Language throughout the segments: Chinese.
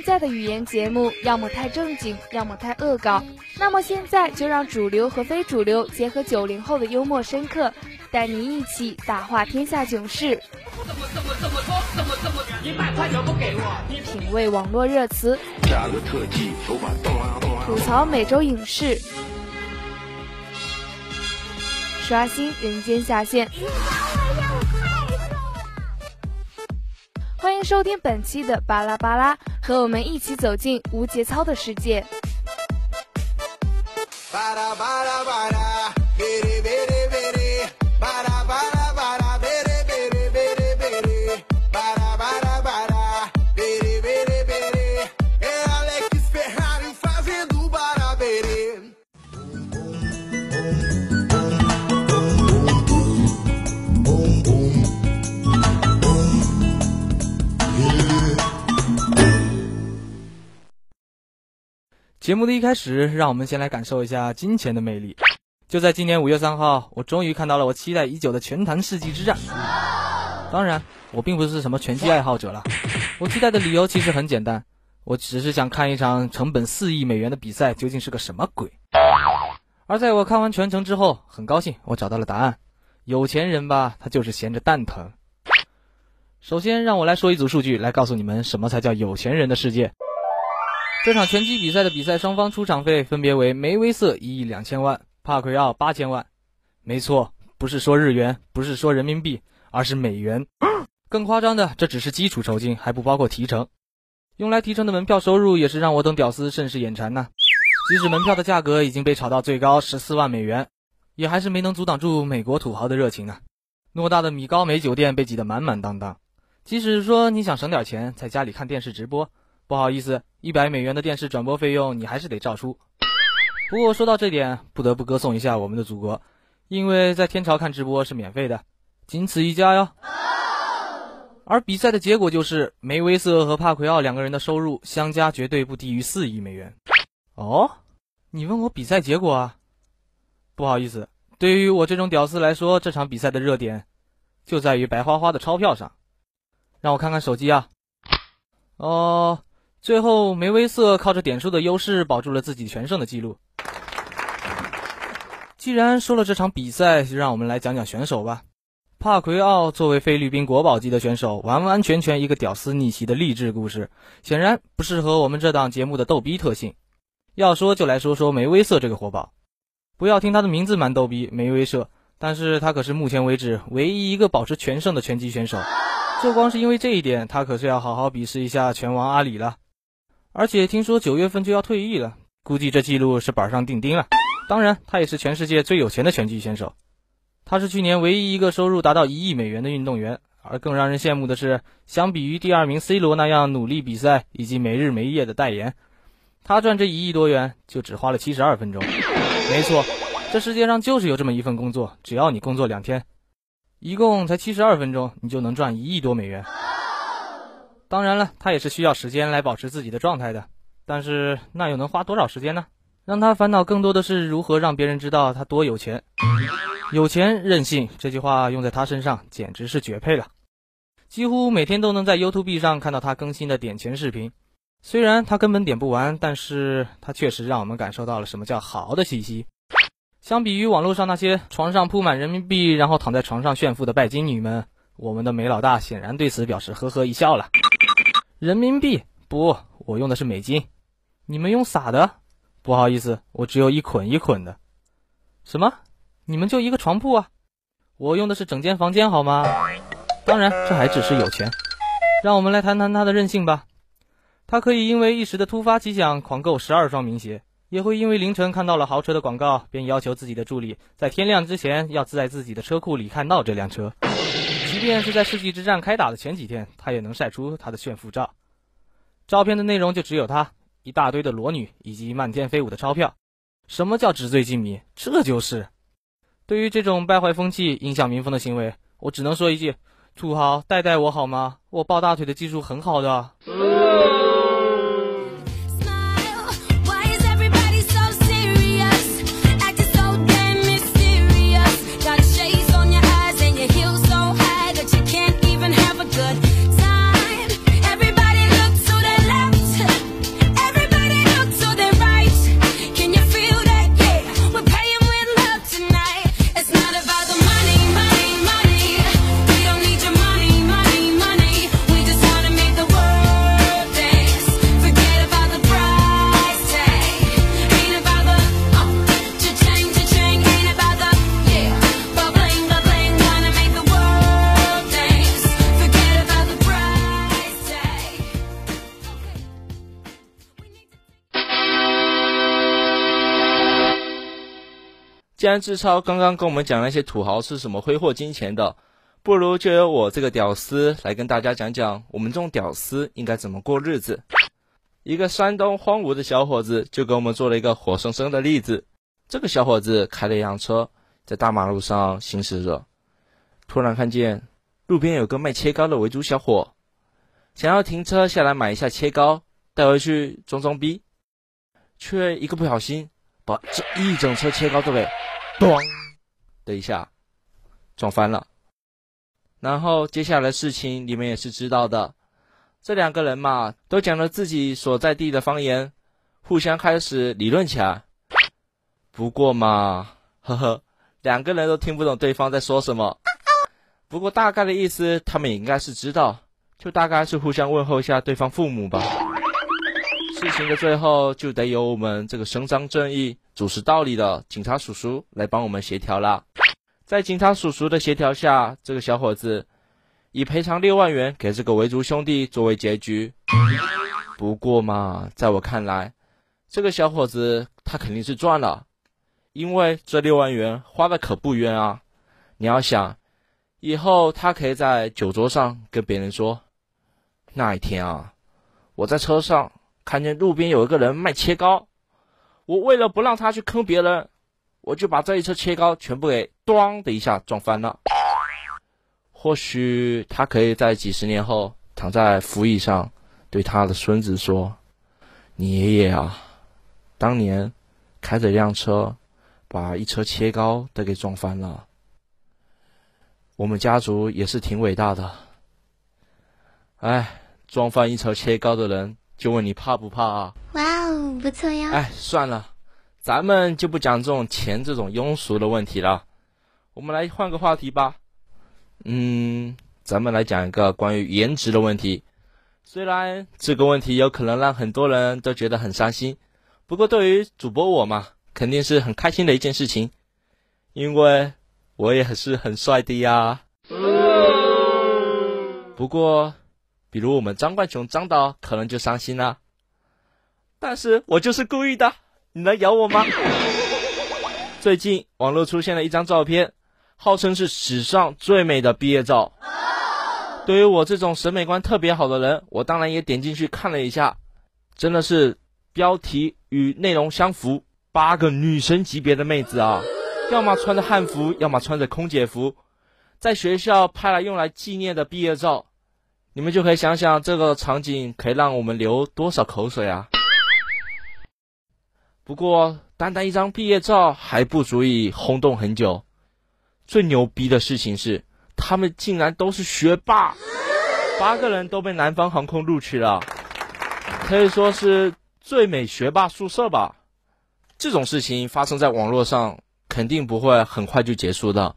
现在的语言节目要么太正经，要么太恶搞。那么现在就让主流和非主流结合九零后的幽默深刻，带你一起大话天下囧事，品味网络热词，吐槽每周影视，刷新人间下限。欢迎收听本期的巴拉巴拉，和我们一起走进无节操的世界。节目的一开始，让我们先来感受一下金钱的魅力。就在今年五月三号，我终于看到了我期待已久的拳坛世纪之战。当然，我并不是什么拳击爱好者了。我期待的理由其实很简单，我只是想看一场成本四亿美元的比赛究竟是个什么鬼。而在我看完全程之后，很高兴我找到了答案：有钱人吧，他就是闲着蛋疼。首先，让我来说一组数据，来告诉你们什么才叫有钱人的世界。这场拳击比赛的比赛双方出场费分别为梅威瑟一亿两千万，帕奎奥八千万。没错，不是说日元，不是说人民币，而是美元。更夸张的，这只是基础酬金，还不包括提成。用来提成的门票收入也是让我等屌丝甚是眼馋呐。即使门票的价格已经被炒到最高十四万美元，也还是没能阻挡住美国土豪的热情啊！偌大的米高梅酒店被挤得满满当当。即使说你想省点钱，在家里看电视直播。不好意思，一百美元的电视转播费用你还是得照出。不过说到这点，不得不歌颂一下我们的祖国，因为在天朝看直播是免费的，仅此一家哟。而比赛的结果就是梅威瑟和帕奎奥两个人的收入相加绝对不低于四亿美元。哦，你问我比赛结果啊？不好意思，对于我这种屌丝来说，这场比赛的热点就在于白花花的钞票上。让我看看手机啊。哦。最后，梅威瑟靠着点数的优势保住了自己全胜的记录。既然说了这场比赛，就让我们来讲讲选手吧。帕奎奥作为菲律宾国宝级的选手，完完全全一个屌丝逆袭的励志故事，显然不适合我们这档节目的逗逼特性。要说就来说说梅威瑟这个活宝。不要听他的名字蛮逗逼，梅威瑟，但是他可是目前为止唯一一个保持全胜的拳击选手。就光是因为这一点，他可是要好好鄙视一下拳王阿里了。而且听说九月份就要退役了，估计这记录是板上钉钉了。当然，他也是全世界最有钱的拳击选手。他是去年唯一一个收入达到一亿美元的运动员。而更让人羡慕的是，相比于第二名 C 罗那样努力比赛以及没日没夜的代言，他赚这一亿多元就只花了七十二分钟。没错，这世界上就是有这么一份工作，只要你工作两天，一共才七十二分钟，你就能赚一亿多美元。当然了，他也是需要时间来保持自己的状态的，但是那又能花多少时间呢？让他烦恼更多的是如何让别人知道他多有钱。有钱任性这句话用在他身上简直是绝配了，几乎每天都能在 YouTube 上看到他更新的点钱视频。虽然他根本点不完，但是他确实让我们感受到了什么叫豪的气息。相比于网络上那些床上铺满人民币，然后躺在床上炫富的拜金女们，我们的梅老大显然对此表示呵呵一笑了。人民币不，我用的是美金。你们用撒的？不好意思，我只有一捆一捆的。什么？你们就一个床铺啊？我用的是整间房间，好吗？当然，这还只是有钱。让我们来谈谈他的任性吧。他可以因为一时的突发奇想狂购十二双名鞋，也会因为凌晨看到了豪车的广告，便要求自己的助理在天亮之前要在自己的车库里看到这辆车。即便是在世纪之战开打的前几天，他也能晒出他的炫富照。照片的内容就只有她一大堆的裸女以及漫天飞舞的钞票。什么叫纸醉金迷？这就是对于这种败坏风气、影响民风的行为，我只能说一句：土豪带带我好吗？我抱大腿的技术很好的。既然志超刚刚跟我们讲那些土豪是什么挥霍金钱的，不如就由我这个屌丝来跟大家讲讲我们这种屌丝应该怎么过日子。一个山东荒芜的小伙子就给我们做了一个活生生的例子。这个小伙子开了一辆车，在大马路上行驶着，突然看见路边有个卖切糕的维族小伙，想要停车下来买一下切糕带回去装装逼，却一个不小心把这一整车切糕都给。咚的一下撞翻了，然后接下来的事情你们也是知道的，这两个人嘛都讲了自己所在地的方言，互相开始理论起来。不过嘛，呵呵，两个人都听不懂对方在说什么。不过大概的意思他们也应该是知道，就大概是互相问候一下对方父母吧。事情的最后就得由我们这个伸张正义。主持道理的警察叔叔来帮我们协调了，在警察叔叔的协调下，这个小伙子以赔偿六万元给这个维族兄弟作为结局。不过嘛，在我看来，这个小伙子他肯定是赚了，因为这六万元花的可不冤啊！你要想，以后他可以在酒桌上跟别人说，那一天啊，我在车上看见路边有一个人卖切糕。我为了不让他去坑别人，我就把这一车切糕全部给“咣”的一下撞翻了。或许他可以在几十年后躺在扶椅上，对他的孙子说：“你爷爷啊，当年开着一辆车，把一车切糕都给撞翻了。我们家族也是挺伟大的。哎，撞翻一车切糕的人。”就问你怕不怕啊？哇哦，不错呀！哎，算了，咱们就不讲这种钱这种庸俗的问题了。我们来换个话题吧。嗯，咱们来讲一个关于颜值的问题。虽然这个问题有可能让很多人都觉得很伤心，不过对于主播我嘛，肯定是很开心的一件事情，因为我也是很帅的呀。不过。比如我们张冠雄张导可能就伤心了，但是我就是故意的，你能咬我吗？最近网络出现了一张照片，号称是史上最美的毕业照。对于我这种审美观特别好的人，我当然也点进去看了一下，真的是标题与内容相符，八个女神级别的妹子啊，要么穿着汉服，要么穿着空姐服，在学校拍了用来纪念的毕业照。你们就可以想想这个场景可以让我们流多少口水啊！不过，单单一张毕业照还不足以轰动很久。最牛逼的事情是，他们竟然都是学霸，八个人都被南方航空录取了，可以说是最美学霸宿舍吧。这种事情发生在网络上，肯定不会很快就结束的。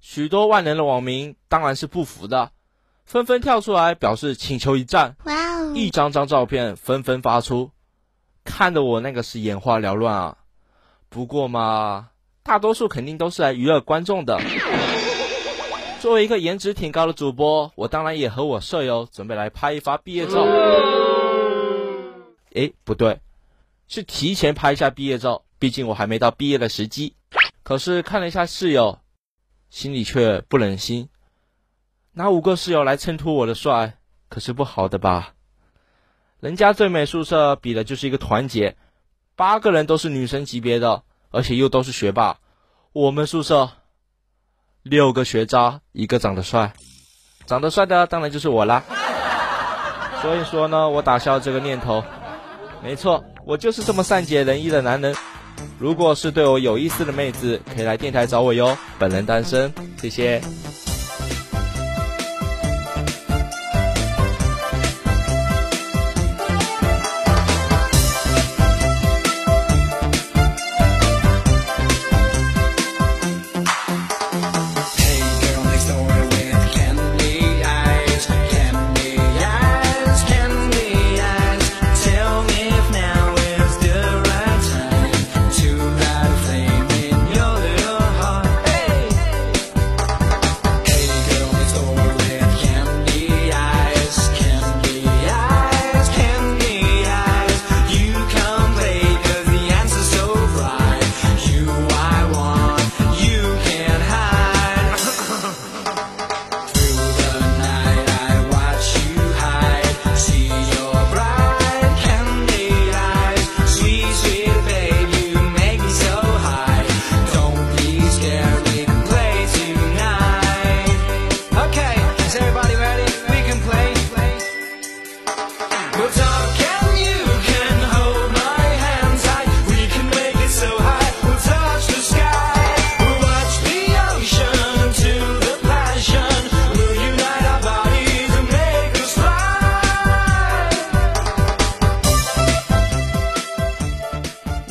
许多万能的网民当然是不服的。纷纷跳出来表示请求一战，哇哦！一张张照片纷纷发出，看得我那个是眼花缭乱啊。不过嘛，大多数肯定都是来娱乐观众的。作为一个颜值挺高的主播，我当然也和我舍友准备来拍一发毕业照。哎，不对，是提前拍一下毕业照，毕竟我还没到毕业的时机。可是看了一下室友，心里却不忍心。拿五个室友来衬托我的帅，可是不好的吧？人家最美宿舍比的就是一个团结，八个人都是女神级别的，而且又都是学霸。我们宿舍六个学渣，一个长得帅，长得帅的当然就是我啦。所以说呢，我打消这个念头。没错，我就是这么善解人意的男人。如果是对我有意思的妹子，可以来电台找我哟。本人单身，谢谢。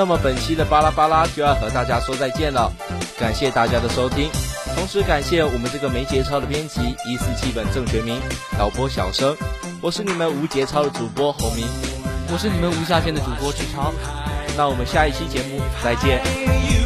那么本期的巴拉巴拉就要和大家说再见了，感谢大家的收听，同时感谢我们这个没节操的编辑一四七本郑学明，导播小生，我是你们无节操的主播侯明，我是你们无下限的主播志超，那我们下一期节目再见。